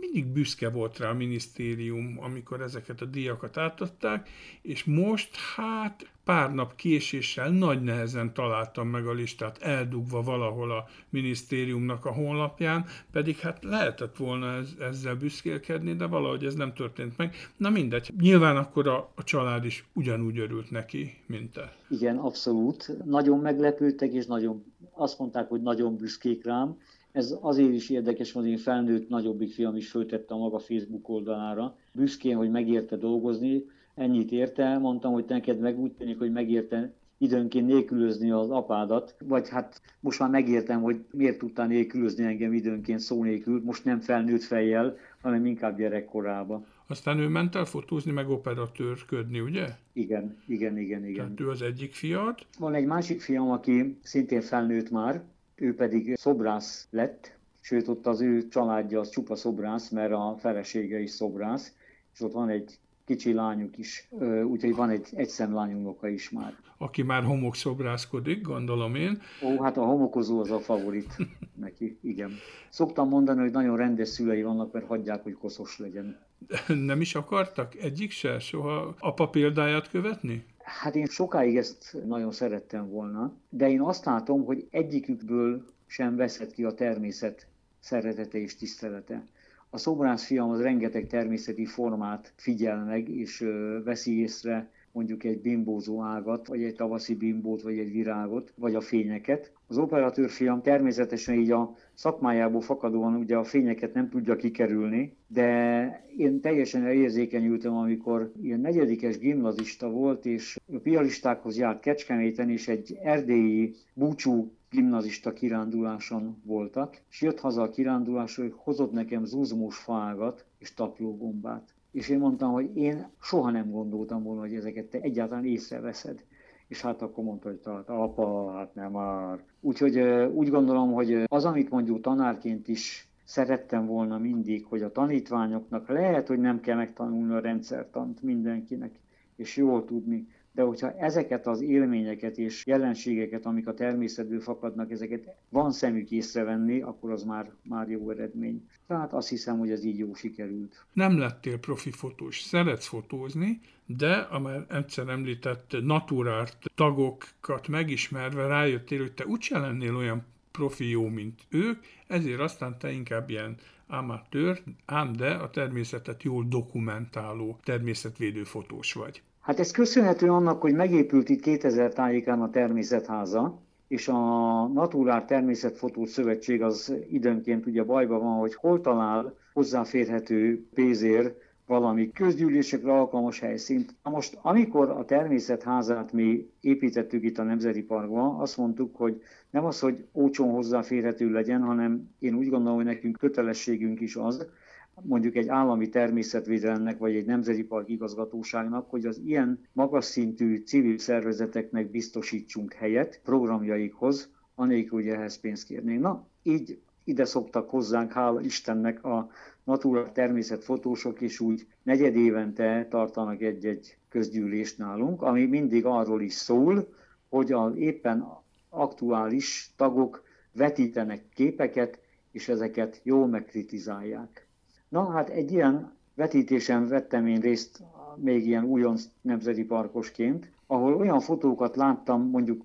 mindig büszke volt rá a minisztérium, amikor ezeket a díjakat átadták, és most hát pár nap késéssel nagy nehezen találtam meg a listát eldugva valahol a minisztériumnak a honlapján, pedig hát lehetett volna ez, ezzel büszkélkedni, de valahogy ez nem történt meg. Na mindegy, nyilván akkor a, a család is ugyanúgy örült neki, mint te. Igen, abszolút. Nagyon meglepődtek, és nagyon, azt mondták, hogy nagyon büszkék rám. Ez azért is érdekes, hogy én felnőtt nagyobbik fiam is föltette a maga Facebook oldalára. Büszkén, hogy megérte dolgozni, ennyit érte, mondtam, hogy neked meg úgy tűnik, hogy megérte időnként nélkülözni az apádat, vagy hát most már megértem, hogy miért tudtál nélkülözni engem időnként szó nélkül, most nem felnőtt fejjel, hanem inkább gyerekkorába. Aztán ő ment el fotózni, meg operatőrködni, ugye? Igen, igen, igen, igen. Tehát ő az egyik fiat. Van egy másik fiam, aki szintén felnőtt már, ő pedig szobrász lett, sőt ott az ő családja az csupa szobrász, mert a felesége is szobrász, és ott van egy kicsi lányuk is, úgyhogy van egy egyszem unoka is már. Aki már homokszobrászkodik, gondolom én. Ó, hát a homokozó az a favorit neki, igen. Szoktam mondani, hogy nagyon rendes szülei vannak, mert hagyják, hogy koszos legyen. Nem is akartak egyik se soha apa példáját követni? Hát én sokáig ezt nagyon szerettem volna, de én azt látom, hogy egyikükből sem veszett ki a természet szeretete és tisztelete. A szobrász fiam az rengeteg természeti formát figyel meg, és veszi észre mondjuk egy bimbózó ágat, vagy egy tavaszi bimbót, vagy egy virágot, vagy a fényeket. Az operatőrfiam természetesen így a szakmájából fakadóan ugye a fényeket nem tudja kikerülni, de én teljesen érzékenyültem, amikor ilyen negyedikes gimnazista volt, és a pialistákhoz járt Kecskeméten, és egy erdélyi búcsú gimnazista kiránduláson voltak, és jött haza a kirándulásról, hogy hozott nekem zuzmós fágat és taplógombát. És én mondtam, hogy én soha nem gondoltam volna, hogy ezeket te egyáltalán észreveszed. És hát akkor mondta, hogy tehát apa, hát nem már. Úgyhogy úgy gondolom, hogy az, amit mondjuk tanárként is szerettem volna mindig, hogy a tanítványoknak lehet, hogy nem kell megtanulni a rendszertant mindenkinek, és jól tudni, de hogyha ezeket az élményeket és jelenségeket, amik a természetből fakadnak, ezeket van szemük észrevenni, akkor az már, már jó eredmény. Tehát azt hiszem, hogy ez így jó sikerült. Nem lettél profi fotós, szeretsz fotózni, de a már egyszer említett naturárt tagokat megismerve rájöttél, hogy te úgyse lennél olyan profi jó, mint ők, ezért aztán te inkább ilyen amatőr, ám de a természetet jól dokumentáló természetvédő fotós vagy. Hát ez köszönhető annak, hogy megépült itt 2000 tájékán a természetháza, és a Naturál Természetfotó Szövetség az időnként ugye bajban van, hogy hol talál hozzáférhető pénzért valami közgyűlésekre alkalmas helyszínt. Most, amikor a termésetházát mi építettük itt a Nemzeti Parkban, azt mondtuk, hogy nem az, hogy ócson hozzáférhető legyen, hanem én úgy gondolom, hogy nekünk kötelességünk is az, mondjuk egy állami természetvédelemnek, vagy egy nemzeti park igazgatóságnak, hogy az ilyen magas szintű civil szervezeteknek biztosítsunk helyet programjaikhoz, anélkül, hogy ehhez pénzt kérnénk. Na, így ide szoktak hozzánk, hála Istennek a Natura természetfotósok is úgy negyed évente tartanak egy-egy közgyűlést nálunk, ami mindig arról is szól, hogy a éppen aktuális tagok vetítenek képeket, és ezeket jól megkritizálják. Na hát egy ilyen vetítésen vettem én részt még ilyen újonc nemzeti parkosként, ahol olyan fotókat láttam mondjuk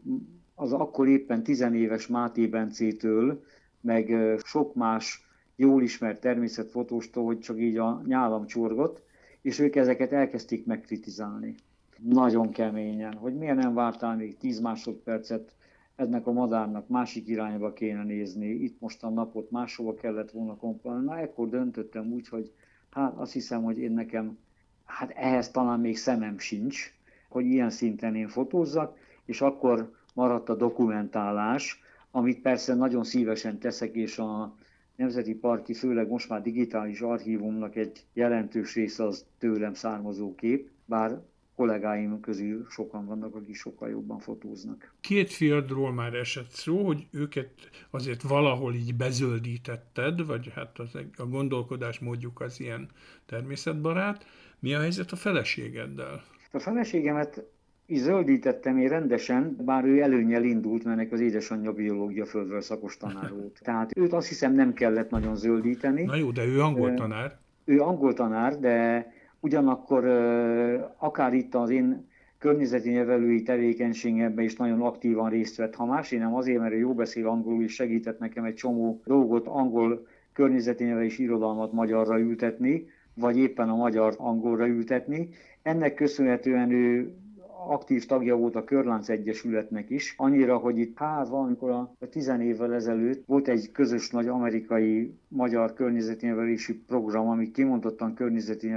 az akkor éppen tizenéves Máté Bencétől, meg sok más jól ismert természetfotóstól, hogy csak így a nyálam csorgott, és ők ezeket elkezdték megkritizálni. Nagyon keményen, hogy miért nem vártál még 10 másodpercet, ennek a madárnak másik irányba kéne nézni, itt most a napot máshova kellett volna komponálni. Na, ekkor döntöttem úgy, hogy hát azt hiszem, hogy én nekem, hát ehhez talán még szemem sincs, hogy ilyen szinten én fotózzak, és akkor maradt a dokumentálás, amit persze nagyon szívesen teszek, és a Nemzeti Parki, főleg most már digitális archívumnak egy jelentős része az tőlem származó kép, bár kollégáim közül sokan vannak, akik sokkal jobban fotóznak. Két fiadról már esett szó, hogy őket azért valahol így bezöldítetted, vagy hát az, a gondolkodás módjuk az ilyen természetbarát. Mi a helyzet a feleségeddel? A feleségemet így zöldítettem én rendesen, bár ő előnyel indult, mert az édesanyja biológia földről szakos tanár volt. Tehát őt azt hiszem nem kellett nagyon zöldíteni. Na jó, de ő angol tanár. Ő angol tanár, de Ugyanakkor akár itt az én környezeti nevelői tevékenységemben is nagyon aktívan részt vett. Ha más nem azért, mert jó beszél angolul, és segített nekem egy csomó dolgot, angol környezeti nevelés irodalmat magyarra ültetni, vagy éppen a magyar angolra ültetni. Ennek köszönhetően ő aktív tagja volt a Körlánc Egyesületnek is, annyira, hogy itt hát valamikor a, a tizen évvel ezelőtt volt egy közös nagy amerikai magyar környezeti nevelési program, ami kimondottan környezeti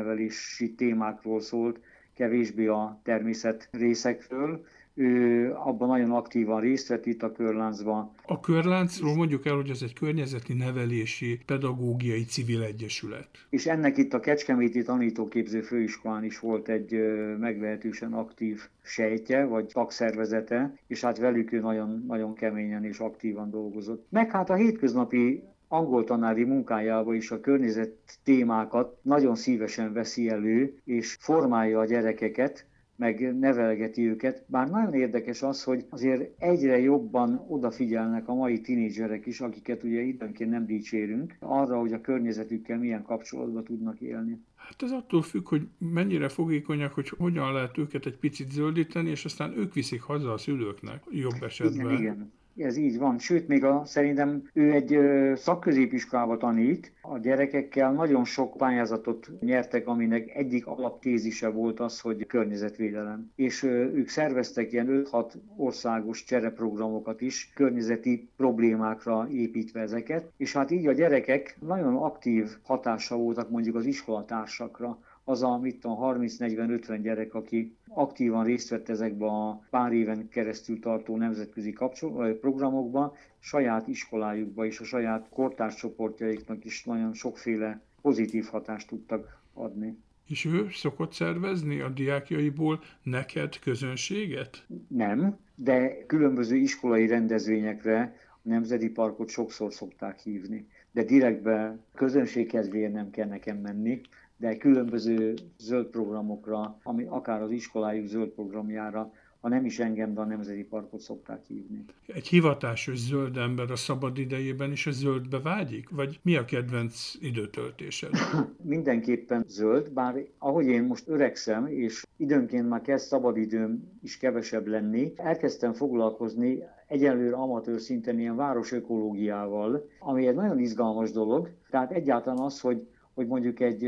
témákról szólt, kevésbé a természet részekről, ő abban nagyon aktívan részt vett itt a körláncban. A körláncról mondjuk el, hogy ez egy környezeti nevelési, pedagógiai civil egyesület. És ennek itt a Kecskeméti Tanítóképző Főiskolán is volt egy meglehetősen aktív sejtje, vagy tagszervezete, és hát velük ő nagyon, nagyon keményen és aktívan dolgozott. Meg hát a hétköznapi angol tanári munkájába is a környezet témákat nagyon szívesen veszi elő, és formálja a gyerekeket, meg nevelgeti őket. Bár nagyon érdekes az, hogy azért egyre jobban odafigyelnek a mai tinédzserek is, akiket ugye időnként nem dicsérünk, arra, hogy a környezetükkel milyen kapcsolatban tudnak élni. Hát ez attól függ, hogy mennyire fogékonyak, hogy hogyan lehet őket egy picit zöldíteni, és aztán ők viszik haza a szülőknek jobb esetben. Igen, igen. Ez így van. Sőt, még a, szerintem ő egy ö, szakközépiskolába tanít, a gyerekekkel nagyon sok pályázatot nyertek, aminek egyik alaptézise volt az, hogy környezetvédelem. És ők szerveztek ilyen 5-6 országos csereprogramokat is, környezeti problémákra építve ezeket, és hát így a gyerekek nagyon aktív hatása voltak mondjuk az iskolatársakra az a mit tudom, 30-40-50 gyerek, aki aktívan részt vett ezekbe a pár éven keresztül tartó nemzetközi kapcsol- programokban, saját iskolájukba és a saját kortárscsoportjaiknak is nagyon sokféle pozitív hatást tudtak adni. És ő szokott szervezni a diákjaiból neked közönséget? Nem, de különböző iskolai rendezvényekre a Nemzeti Parkot sokszor szokták hívni. De direktbe közönség kedvéért nem kell nekem menni, de különböző zöld programokra, ami akár az iskolájuk zöld programjára, ha nem is engem, de a Nemzeti Parkot szokták hívni. Egy hivatásos zöld ember a szabad idejében is a zöldbe vágyik? Vagy mi a kedvenc időtöltésed? Mindenképpen zöld, bár ahogy én most öregszem, és időnként már kezd szabadidőm is kevesebb lenni, elkezdtem foglalkozni egyelőre amatőr szinten ilyen városökológiával, ami egy nagyon izgalmas dolog. Tehát egyáltalán az, hogy hogy mondjuk egy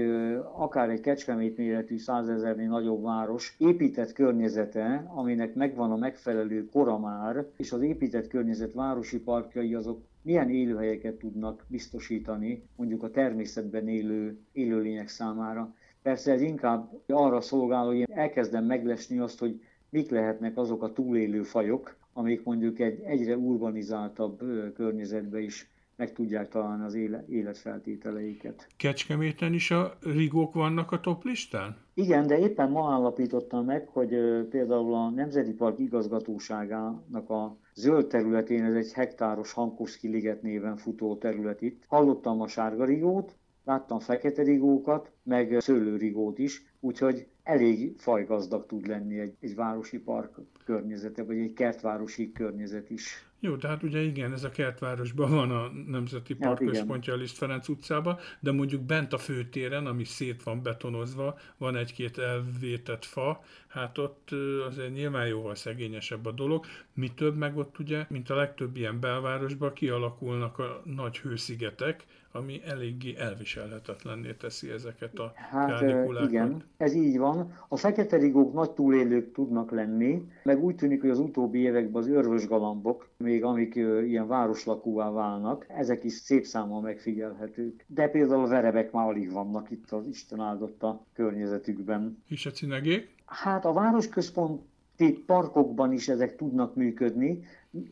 akár egy kecskemét méretű százezernél nagyobb város épített környezete, aminek megvan a megfelelő kora már, és az épített környezet városi parkjai azok milyen élőhelyeket tudnak biztosítani mondjuk a természetben élő élőlények számára. Persze ez inkább arra szolgál, hogy én elkezdem meglesni azt, hogy mik lehetnek azok a túlélő fajok, amik mondjuk egy egyre urbanizáltabb környezetbe is meg tudják találni az életfeltételeiket. Kecskeméten is a rigók vannak a top listán? Igen, de éppen ma állapítottam meg, hogy például a Nemzeti Park igazgatóságának a zöld területén, ez egy hektáros Hankovszki liget néven futó terület itt. Hallottam a sárga rigót, láttam fekete rigókat, meg szőlőrigót is, úgyhogy elég fajgazdag tud lenni egy, egy városi park környezete, vagy egy kertvárosi környezet is. Jó, tehát ugye igen, ez a kertvárosban van a Nemzeti Park ja, központja a Liszt Ferenc utcában, de mondjuk bent a főtéren, ami szét van betonozva, van egy-két elvétett fa, hát ott azért nyilván jóval szegényesebb a dolog. Mi több meg ott ugye, mint a legtöbb ilyen belvárosban kialakulnak a nagy hőszigetek, ami eléggé elviselhetetlenné teszi ezeket a Hát igen, ez így van. A fekete rigók nagy túlélők tudnak lenni, meg úgy tűnik, hogy az utóbbi években az örvösgalambok, még amik ilyen városlakúvá válnak, ezek is szép számmal megfigyelhetők. De például a verebek már alig vannak itt az Isten áldotta környezetükben. És a cinegék? Hát a városközponti parkokban is ezek tudnak működni,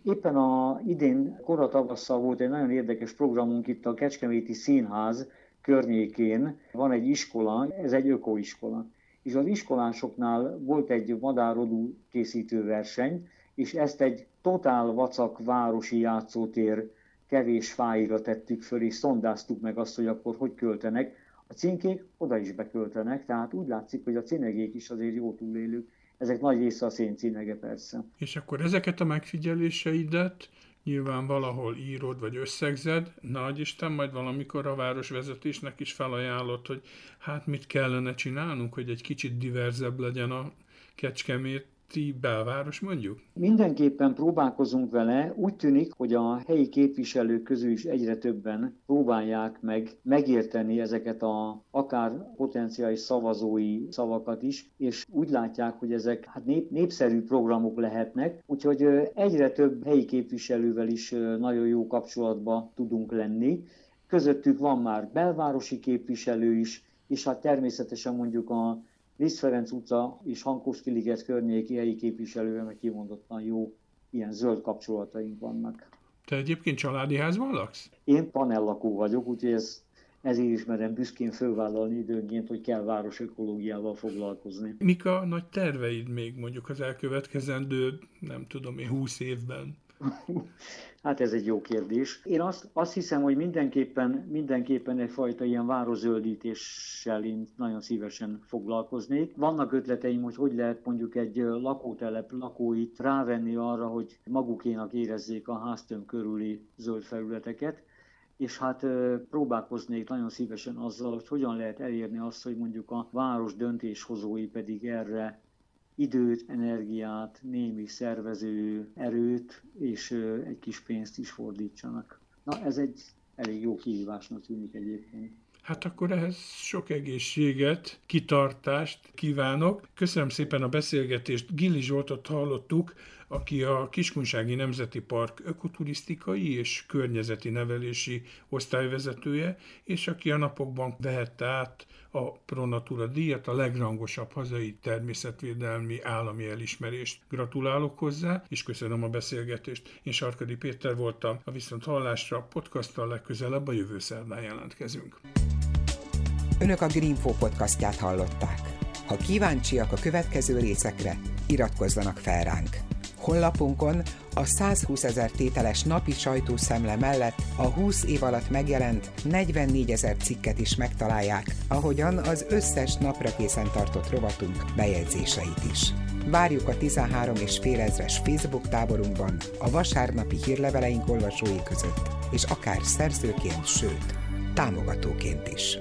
Éppen a idén koratavasszal volt egy nagyon érdekes programunk itt a Kecskeméti Színház környékén. Van egy iskola, ez egy ökoiskola. És az iskolásoknál volt egy madárodú készítő verseny, és ezt egy totál vacak városi játszótér kevés fáira tettük föl, és szondáztuk meg azt, hogy akkor hogy költenek. A cinkék oda is beköltenek, tehát úgy látszik, hogy a cinegék is azért jó túlélők. Ezek nagy része a széncinege persze. És akkor ezeket a megfigyeléseidet nyilván valahol írod vagy összegzed, nagy Isten, majd valamikor a városvezetésnek is felajánlott, hogy hát mit kellene csinálnunk, hogy egy kicsit diverzebb legyen a Kecskemét ti belváros mondjuk? Mindenképpen próbálkozunk vele. Úgy tűnik, hogy a helyi képviselők közül is egyre többen próbálják meg megérteni ezeket a akár potenciális szavazói szavakat is, és úgy látják, hogy ezek hát nép, népszerű programok lehetnek, úgyhogy egyre több helyi képviselővel is nagyon jó kapcsolatba tudunk lenni. Közöttük van már belvárosi képviselő is, és hát természetesen mondjuk a Liszt Ferenc utca és Hankoszki liget környéki helyi képviselővel meg kimondottan jó ilyen zöld kapcsolataink vannak. Te egyébként családi házban laksz? Én panellakó vagyok, úgyhogy ez, ezért is merem büszkén fölvállalni időnként, hogy kell város ökológiával foglalkozni. Mik a nagy terveid még mondjuk az elkövetkezendő, nem tudom én, 20 évben? Hát ez egy jó kérdés. Én azt, azt hiszem, hogy mindenképpen, mindenképpen egyfajta ilyen vározöldítéssel én nagyon szívesen foglalkoznék. Vannak ötleteim, hogy hogy lehet mondjuk egy lakótelep lakóit rávenni arra, hogy magukénak érezzék a háztöm körüli zöld felületeket, és hát próbálkoznék nagyon szívesen azzal, hogy hogyan lehet elérni azt, hogy mondjuk a város döntéshozói pedig erre időt, energiát, némi szervező erőt, és egy kis pénzt is fordítsanak. Na, ez egy elég jó kihívásnak tűnik egyébként. Hát akkor ehhez sok egészséget, kitartást kívánok. Köszönöm szépen a beszélgetést. Gilli Zsoltot hallottuk, aki a Kiskunsági Nemzeti Park ökoturisztikai és környezeti nevelési osztályvezetője, és aki a napokban vehette át a Pronatura díjat, a legrangosabb hazai természetvédelmi állami elismerést. Gratulálok hozzá, és köszönöm a beszélgetést. Én Sarkadi Péter voltam, a Viszont Hallásra podcasttal legközelebb a jövő szerdán jelentkezünk. Önök a Greenfo podcastját hallották. Ha kíváncsiak a következő részekre, iratkozzanak fel ránk. Honlapunkon a 120 ezer tételes napi sajtószemle mellett a 20 év alatt megjelent 44 ezer cikket is megtalálják, ahogyan az összes napra készen tartott rovatunk bejegyzéseit is. Várjuk a 13 és fél ezres Facebook táborunkban, a vasárnapi hírleveleink olvasói között, és akár szerzőként, sőt, támogatóként is.